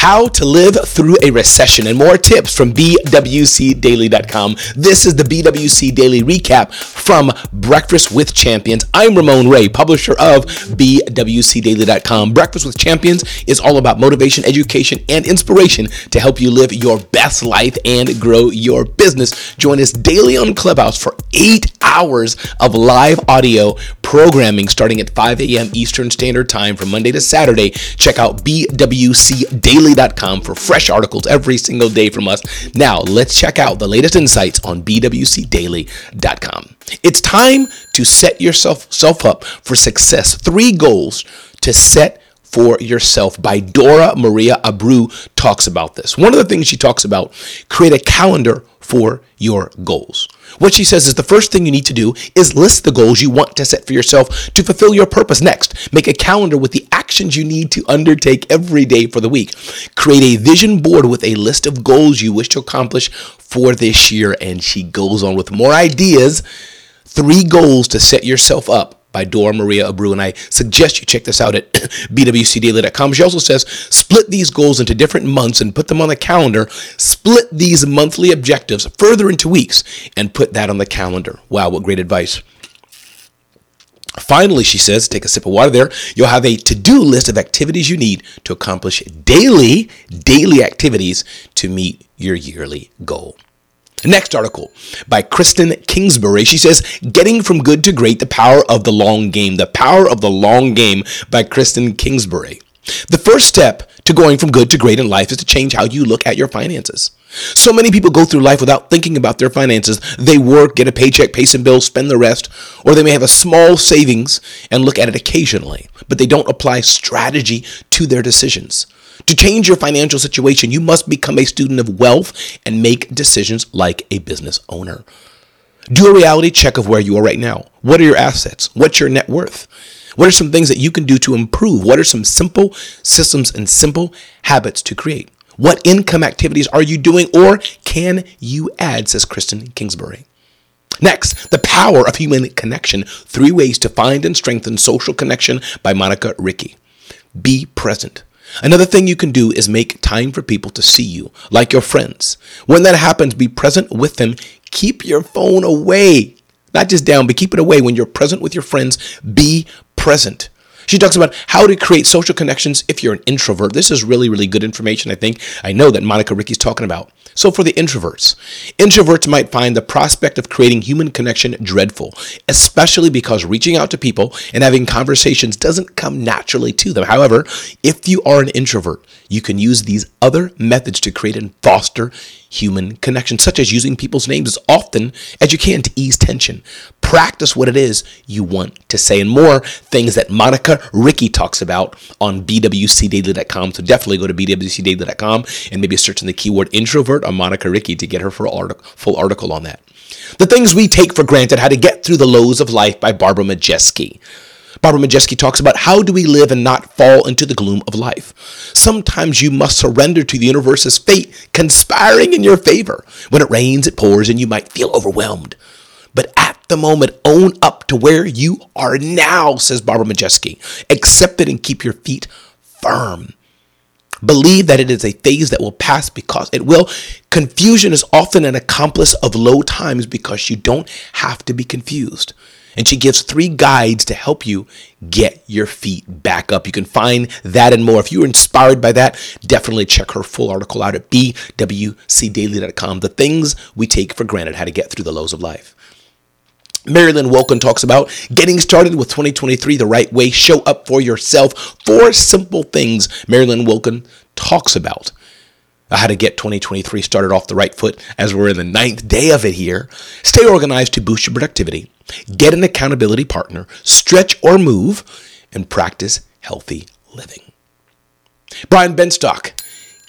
how to live through a recession, and more tips from BWCDaily.com. This is the BWC Daily Recap from Breakfast with Champions. I'm Ramon Ray, publisher of BWCDaily.com. Breakfast with Champions is all about motivation, education, and inspiration to help you live your best life and grow your business. Join us daily on Clubhouse for eight hours of live audio programming starting at 5 a.m. Eastern Standard Time from Monday to Saturday. Check out BWCDaily bwcdaily.com for fresh articles every single day from us. Now, let's check out the latest insights on bwcdaily.com. It's time to set yourself self up for success. Three goals to set for yourself by Dora Maria Abreu talks about this. One of the things she talks about, create a calendar for your goals. What she says is the first thing you need to do is list the goals you want to set for yourself to fulfill your purpose. Next, make a calendar with the actions you need to undertake every day for the week. Create a vision board with a list of goals you wish to accomplish for this year. And she goes on with more ideas. Three goals to set yourself up by Dora Maria Abreu. And I suggest you check this out at bwcdaily.com. She also says split these goals into different months and put them on the calendar. Split these monthly objectives further into weeks and put that on the calendar. Wow, what great advice. Finally, she says, take a sip of water there. You'll have a to do list of activities you need to accomplish daily, daily activities to meet your yearly goal. Next article by Kristen Kingsbury. She says, Getting from Good to Great, The Power of the Long Game. The Power of the Long Game by Kristen Kingsbury. The first step to going from good to great in life is to change how you look at your finances. So many people go through life without thinking about their finances. They work, get a paycheck, pay some bills, spend the rest, or they may have a small savings and look at it occasionally, but they don't apply strategy to their decisions. To change your financial situation, you must become a student of wealth and make decisions like a business owner. Do a reality check of where you are right now. What are your assets? What's your net worth? What are some things that you can do to improve? What are some simple systems and simple habits to create? What income activities are you doing or can you add, says Kristen Kingsbury. Next, the power of human connection. Three ways to find and strengthen social connection by Monica Ricky. Be present. Another thing you can do is make time for people to see you, like your friends. When that happens, be present with them. Keep your phone away. Not just down, but keep it away. When you're present with your friends, be present. She talks about how to create social connections if you're an introvert. This is really, really good information, I think. I know that Monica Ricky's talking about. So, for the introverts, introverts might find the prospect of creating human connection dreadful, especially because reaching out to people and having conversations doesn't come naturally to them. However, if you are an introvert, you can use these other methods to create and foster human connection, such as using people's names as often as you can to ease tension. Practice what it is you want to say, and more things that Monica Ricky talks about on bwcdaily.com. So definitely go to bwcdaily.com and maybe search in the keyword introvert on Monica Ricky to get her full article on that. The things we take for granted, how to get through the lows of life by Barbara Majeski. Barbara Majeski talks about how do we live and not fall into the gloom of life. Sometimes you must surrender to the universe's fate conspiring in your favor. When it rains, it pours, and you might feel overwhelmed. But at the moment, own up to where you are now, says Barbara Majeski. Accept it and keep your feet firm. Believe that it is a phase that will pass because it will. Confusion is often an accomplice of low times because you don't have to be confused. And she gives three guides to help you get your feet back up. You can find that and more. If you're inspired by that, definitely check her full article out at bwcdaily.com. The things we take for granted, how to get through the lows of life. Marilyn Wilkin talks about getting started with 2023 the right way. Show up for yourself. Four simple things Marilyn Wilkin talks about how to get 2023 started off the right foot as we're in the ninth day of it here. Stay organized to boost your productivity, get an accountability partner, stretch or move, and practice healthy living. Brian Benstock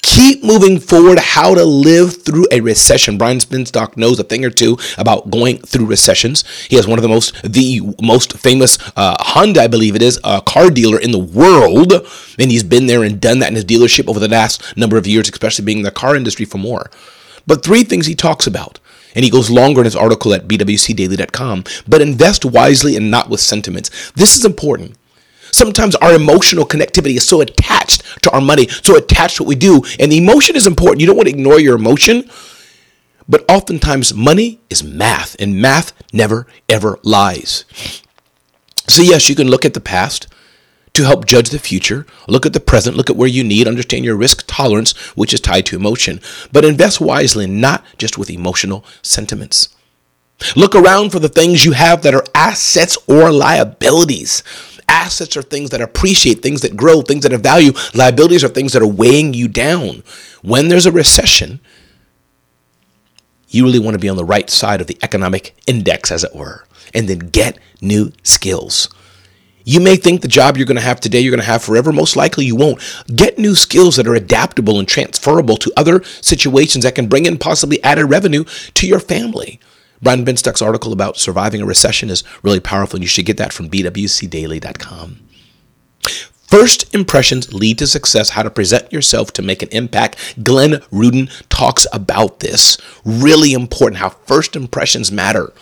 keep moving forward how to live through a recession. Brian Benstock knows a thing or two about going through recessions. He has one of the most the most famous uh, honda i believe it is uh, car dealer in the world. And he's been there and done that in his dealership over the last number of years especially being in the car industry for more. But three things he talks about and he goes longer in his article at bwcdaily.com but invest wisely and not with sentiments this is important Sometimes our emotional connectivity is so attached to our money, so attached to what we do. And the emotion is important. You don't want to ignore your emotion. But oftentimes, money is math, and math never, ever lies. So, yes, you can look at the past to help judge the future, look at the present, look at where you need, understand your risk tolerance, which is tied to emotion, but invest wisely, not just with emotional sentiments. Look around for the things you have that are assets or liabilities. Assets are things that appreciate, things that grow, things that have value. Liabilities are things that are weighing you down. When there's a recession, you really want to be on the right side of the economic index, as it were, and then get new skills. You may think the job you're going to have today, you're going to have forever. Most likely you won't. Get new skills that are adaptable and transferable to other situations that can bring in possibly added revenue to your family. Brian Benstock's article about surviving a recession is really powerful, and you should get that from bwcdaily.com. First impressions lead to success. How to present yourself to make an impact. Glenn Rudin talks about this. Really important how first impressions matter.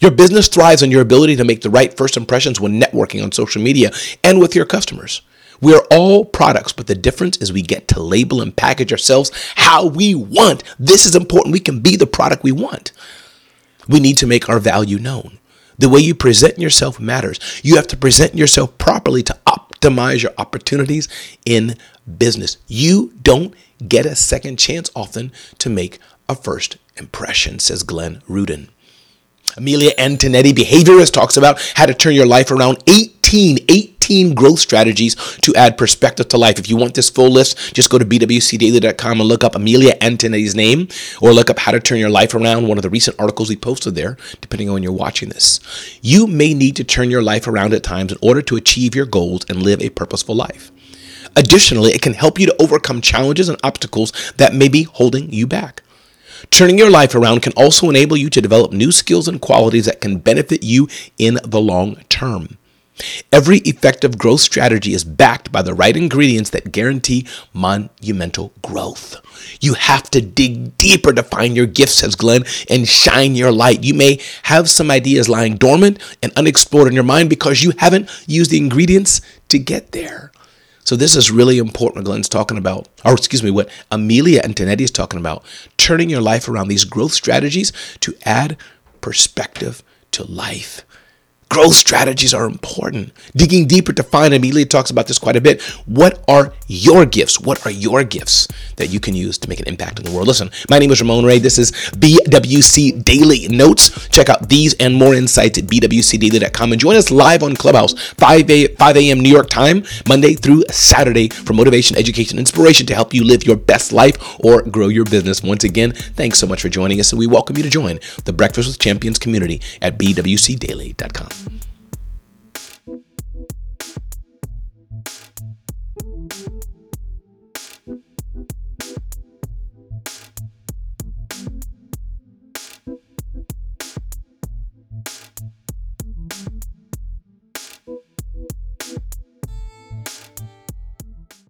Your business thrives on your ability to make the right first impressions when networking on social media and with your customers. We are all products, but the difference is we get to label and package ourselves how we want. This is important. We can be the product we want. We need to make our value known. The way you present yourself matters. You have to present yourself properly to optimize your opportunities in business. You don't get a second chance often to make a first impression, says Glenn Rudin. Amelia Antonetti, behaviorist, talks about how to turn your life around 18, 18 growth strategies to add perspective to life. If you want this full list, just go to bwcdaily.com and look up Amelia Antonetti's name or look up how to turn your life around, one of the recent articles we posted there, depending on when you're watching this. You may need to turn your life around at times in order to achieve your goals and live a purposeful life. Additionally, it can help you to overcome challenges and obstacles that may be holding you back. Turning your life around can also enable you to develop new skills and qualities that can benefit you in the long term. Every effective growth strategy is backed by the right ingredients that guarantee monumental growth. You have to dig deeper to find your gifts, says Glenn, and shine your light. You may have some ideas lying dormant and unexplored in your mind because you haven't used the ingredients to get there. So this is really important. Glenn's talking about, or excuse me, what Amelia Antonetti is talking about, turning your life around these growth strategies to add perspective to life. Growth strategies are important. Digging deeper to find, Amelia talks about this quite a bit. What are your gifts? What are your gifts that you can use to make an impact in the world? Listen, my name is Ramon Ray. This is BWC Daily Notes. Check out these and more insights at bwcdaily.com and join us live on Clubhouse, 5 a, 5 a.m. New York time, Monday through Saturday for motivation, education, inspiration to help you live your best life or grow your business. Once again, thanks so much for joining us, and we welcome you to join the Breakfast with Champions community at bwcdaily.com.